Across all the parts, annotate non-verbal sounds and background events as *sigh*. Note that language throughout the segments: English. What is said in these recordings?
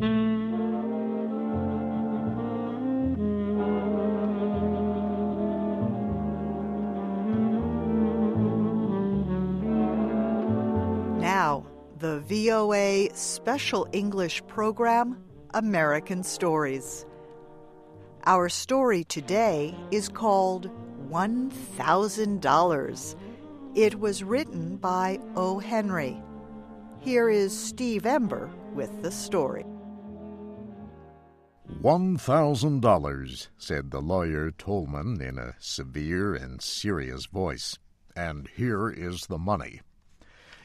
Now, the VOA Special English Program American Stories. Our story today is called $1,000. It was written by O. Henry. Here is Steve Ember with the story. One thousand dollars, said the lawyer Tolman in a severe and serious voice. And here is the money.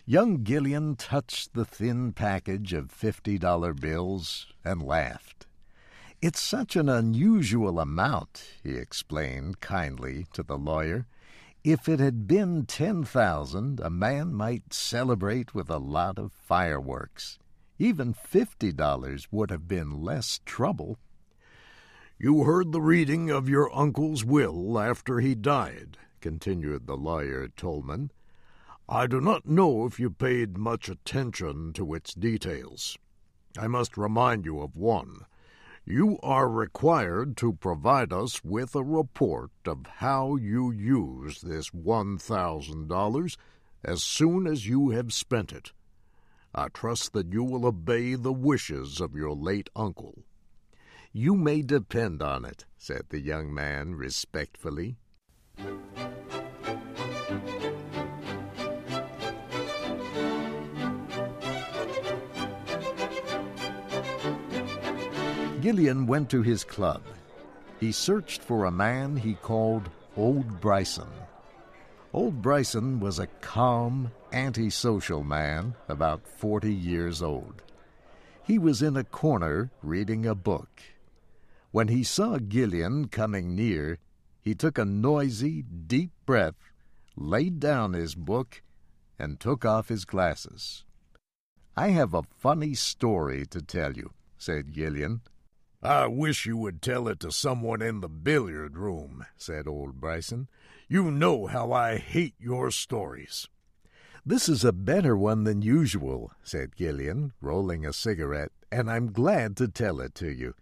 Young Gillian touched the thin package of fifty dollar bills and laughed. It's such an unusual amount, he explained kindly to the lawyer. If it had been ten thousand, a man might celebrate with a lot of fireworks. Even fifty dollars would have been less trouble. You heard the reading of your uncle's will after he died, continued the lawyer Tolman. I do not know if you paid much attention to its details. I must remind you of one. You are required to provide us with a report of how you use this $1,000 as soon as you have spent it. I trust that you will obey the wishes of your late uncle. You may depend on it, said the young man respectfully. Gillian went to his club. He searched for a man he called Old Bryson. Old Bryson was a calm, antisocial man about forty years old. He was in a corner reading a book. When he saw Gillian coming near, he took a noisy, deep breath, laid down his book, and took off his glasses. I have a funny story to tell you, said Gillian. I wish you would tell it to someone in the billiard room, said old Bryson. You know how I hate your stories. This is a better one than usual, said Gillian, rolling a cigarette, and I'm glad to tell it to you.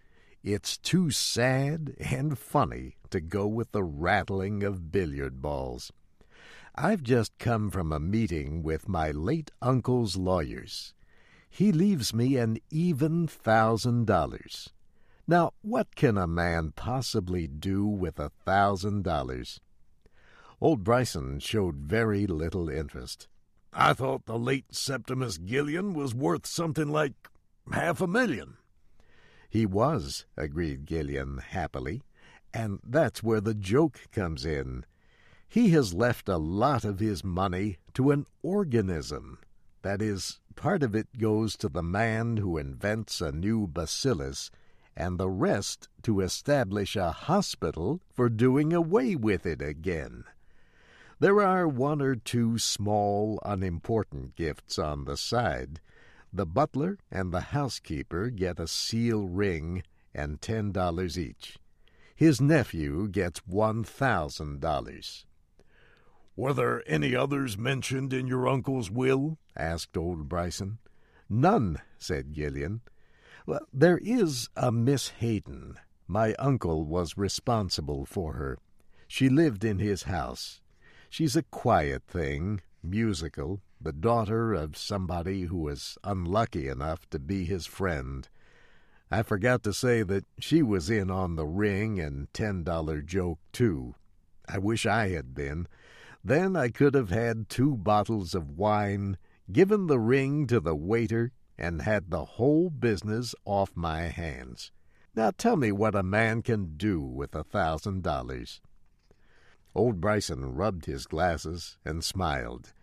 It's too sad and funny to go with the rattling of billiard balls. I've just come from a meeting with my late uncle's lawyers. He leaves me an even thousand dollars. Now, what can a man possibly do with a thousand dollars? Old Bryson showed very little interest. I thought the late Septimus Gillian was worth something like half a million. He was, agreed Gillian happily, and that's where the joke comes in. He has left a lot of his money to an organism. That is, part of it goes to the man who invents a new bacillus and the rest to establish a hospital for doing away with it again. There are one or two small, unimportant gifts on the side. The butler and the housekeeper get a seal ring and ten dollars each. His nephew gets one thousand dollars. Were there any others mentioned in your uncle's will? asked old Bryson. None, said Gillian. Well, there is a Miss Hayden. My uncle was responsible for her. She lived in his house. She's a quiet thing, musical, the daughter of somebody who was unlucky enough to be his friend. I forgot to say that she was in on the ring and ten dollar joke, too. I wish I had been. Then I could have had two bottles of wine, given the ring to the waiter, and had the whole business off my hands. Now tell me what a man can do with a thousand dollars. Old Bryson rubbed his glasses and smiled.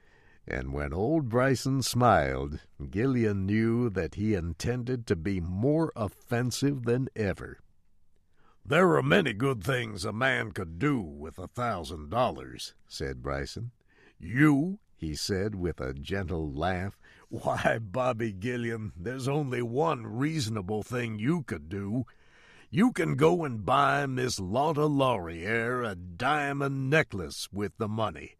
And when old Bryson smiled, Gillian knew that he intended to be more offensive than ever. There are many good things a man could do with a thousand dollars, said Bryson. You, he said with a gentle laugh, *laughs* why, Bobby Gillian, there's only one reasonable thing you could do. You can go and buy Miss Lotta Lauriere a diamond necklace with the money,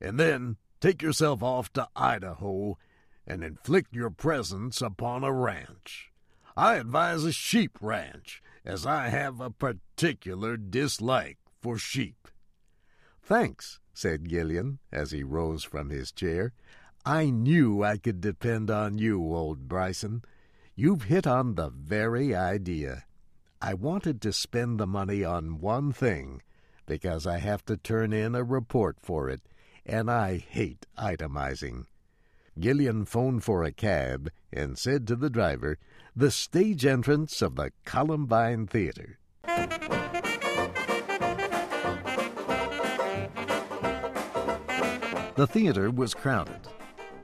and then take yourself off to Idaho and inflict your presence upon a ranch. I advise a sheep ranch, as I have a particular dislike for sheep. Thanks, said Gillian as he rose from his chair. I knew I could depend on you, old Bryson. You've hit on the very idea. I wanted to spend the money on one thing because I have to turn in a report for it, and I hate itemizing. Gillian phoned for a cab and said to the driver, The stage entrance of the Columbine Theater. The theater was crowded.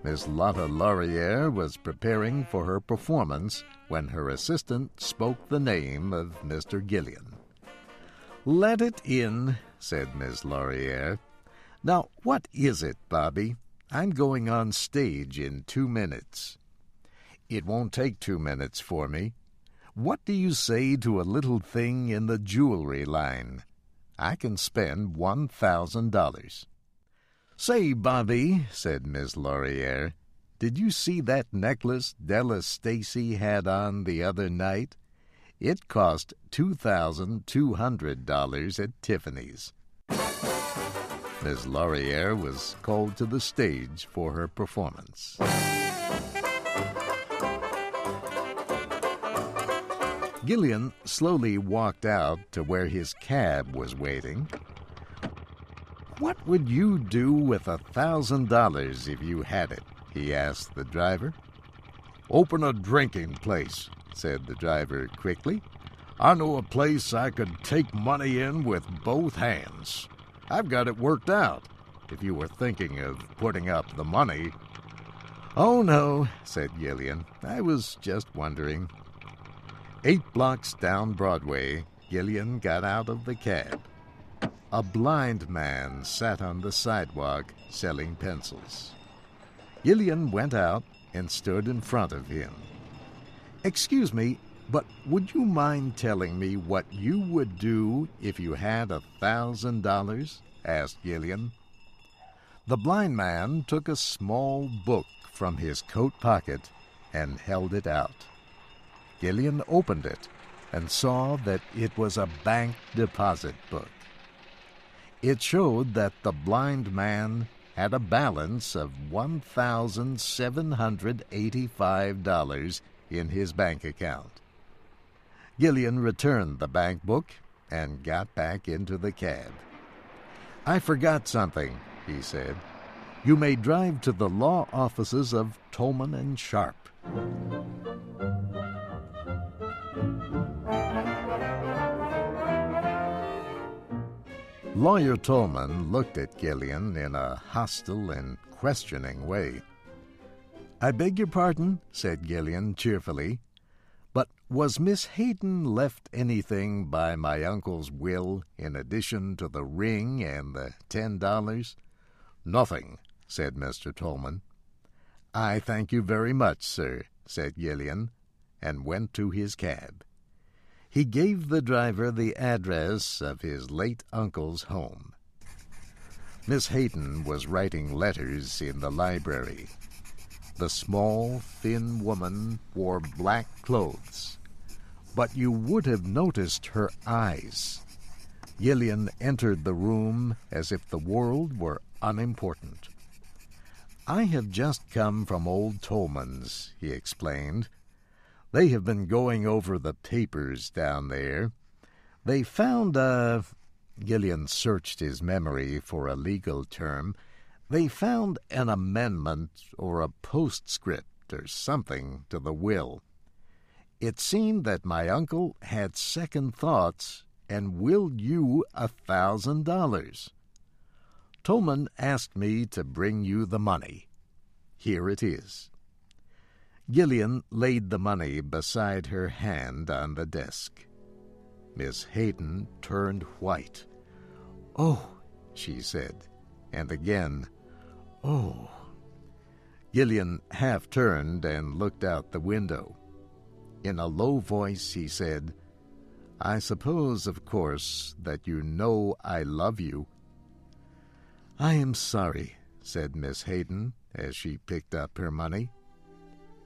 Miss Lotta Lauriere was preparing for her performance when her assistant spoke the name of Mr. Gillian. Let it in, said Miss Lauriere. Now, what is it, Bobby? I'm going on stage in two minutes. It won't take two minutes for me. What do you say to a little thing in the jewelry line? I can spend one thousand dollars. Say, Bobby, said Miss Lauriere, did you see that necklace Della Stacey had on the other night? It cost $2,200 at Tiffany's. Miss Lauriere was called to the stage for her performance. Gillian slowly walked out to where his cab was waiting. What would you do with a thousand dollars if you had it? he asked the driver. Open a drinking place, said the driver quickly. I know a place I could take money in with both hands. I've got it worked out, if you were thinking of putting up the money. Oh, no, said Gillian. I was just wondering. Eight blocks down Broadway, Gillian got out of the cab. A blind man sat on the sidewalk selling pencils. Gillian went out and stood in front of him. Excuse me, but would you mind telling me what you would do if you had a thousand dollars? asked Gillian. The blind man took a small book from his coat pocket and held it out. Gillian opened it and saw that it was a bank deposit book. It showed that the blind man had a balance of $1,785 in his bank account. Gillian returned the bank book and got back into the cab. I forgot something, he said. You may drive to the law offices of Tolman and Sharp. Lawyer Tolman looked at Gillian in a hostile and questioning way. I beg your pardon, said Gillian cheerfully, was Miss Hayden left anything by my uncle's will in addition to the ring and the ten dollars? Nothing, said Mr. Tolman. I thank you very much, sir, said Gillian, and went to his cab. He gave the driver the address of his late uncle's home. Miss Hayden was writing letters in the library. The small, thin woman wore black clothes, but you would have noticed her eyes. Gillian entered the room as if the world were unimportant. I have just come from old Tolman's, he explained. They have been going over the papers down there. They found a. Gillian searched his memory for a legal term. They found an amendment or a postscript or something to the will. It seemed that my uncle had second thoughts and willed you a thousand dollars. Tolman asked me to bring you the money. Here it is. Gillian laid the money beside her hand on the desk. Miss Hayden turned white. Oh, she said, and again, oh. Gillian half turned and looked out the window. In a low voice, he said, I suppose, of course, that you know I love you. I am sorry, said Miss Hayden as she picked up her money.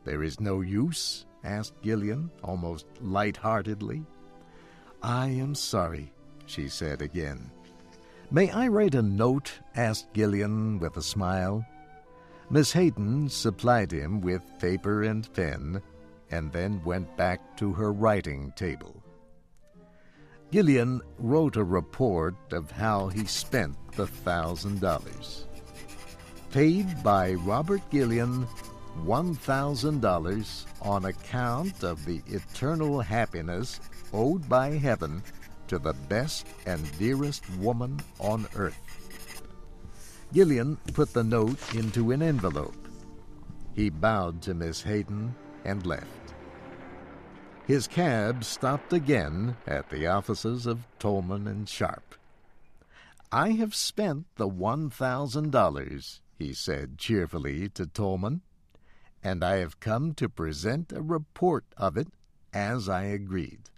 There is no use, asked Gillian, almost light-heartedly. I am sorry, she said again. May I write a note? asked Gillian with a smile. Miss Hayden supplied him with paper and pen, and then went back to her writing table. Gillian wrote a report of how he spent the thousand dollars. Paid by Robert Gillian $1,000 on account of the eternal happiness owed by heaven to the best and dearest woman on earth. Gillian put the note into an envelope. He bowed to Miss Hayden and left. His cab stopped again at the offices of Tolman and Sharp. I have spent the one thousand dollars, he said cheerfully to Tolman, and I have come to present a report of it as I agreed.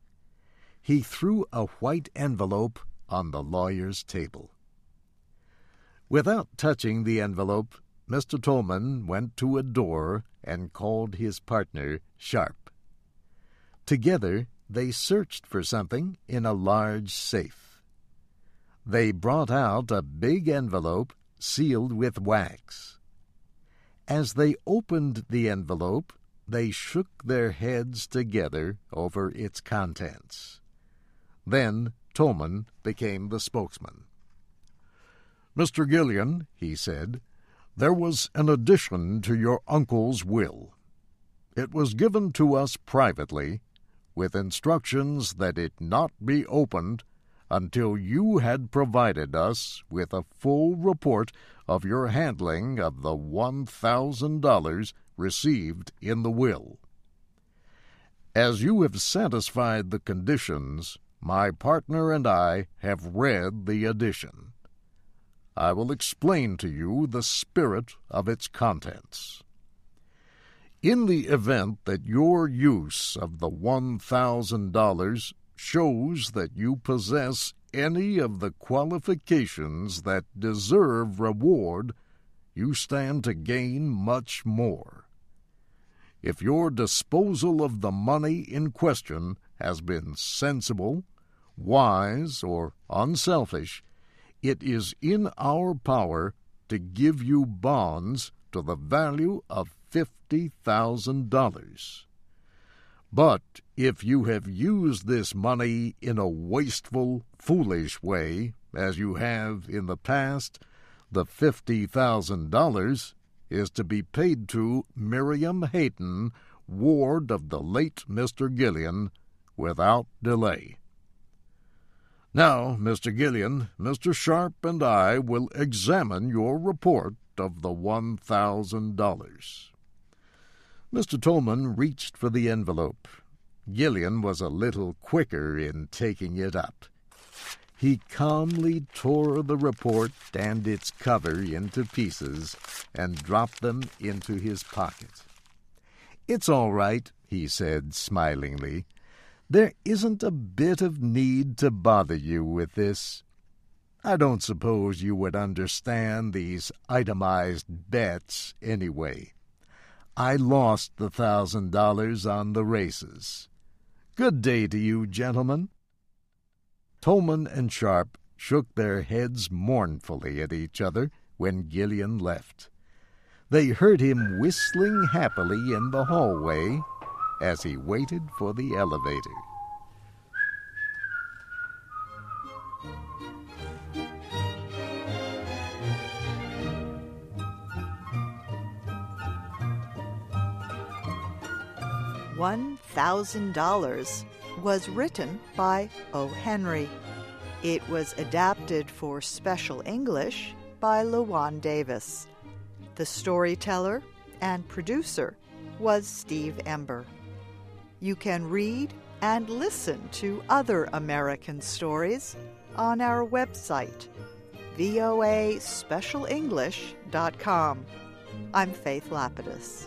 He threw a white envelope on the lawyer's table. Without touching the envelope, Mr. Tolman went to a door and called his partner, Sharp. Together, they searched for something in a large safe. They brought out a big envelope sealed with wax. As they opened the envelope, they shook their heads together over its contents. Then Tolman became the spokesman. Mr. Gillian, he said, there was an addition to your uncle's will. It was given to us privately, with instructions that it not be opened until you had provided us with a full report of your handling of the one thousand dollars received in the will. As you have satisfied the conditions, my partner and I have read the addition. I will explain to you the spirit of its contents. In the event that your use of the $1,000 shows that you possess any of the qualifications that deserve reward, you stand to gain much more. If your disposal of the money in question has been sensible, wise, or unselfish, it is in our power to give you bonds to the value of $50,000. But if you have used this money in a wasteful, foolish way, as you have in the past, the $50,000 is to be paid to Miriam Hayden, ward of the late Mr. Gillian, without delay. Now, Mr. Gillian, Mr. Sharp and I will examine your report of the one thousand dollars. Mr. Tolman reached for the envelope. Gillian was a little quicker in taking it up. He calmly tore the report and its cover into pieces and dropped them into his pocket. It's all right, he said smilingly. There isn't a bit of need to bother you with this. I don't suppose you would understand these itemized bets anyway. I lost the thousand dollars on the races. Good day to you, gentlemen. Tolman and Sharp shook their heads mournfully at each other when Gillian left. They heard him whistling happily in the hallway as he waited for the elevator. $1,000 was written by O. Henry. It was adapted for special English by Llewyn Davis. The storyteller and producer was Steve Ember. You can read and listen to other American stories on our website, voaspecialenglish.com. I'm Faith Lapidus.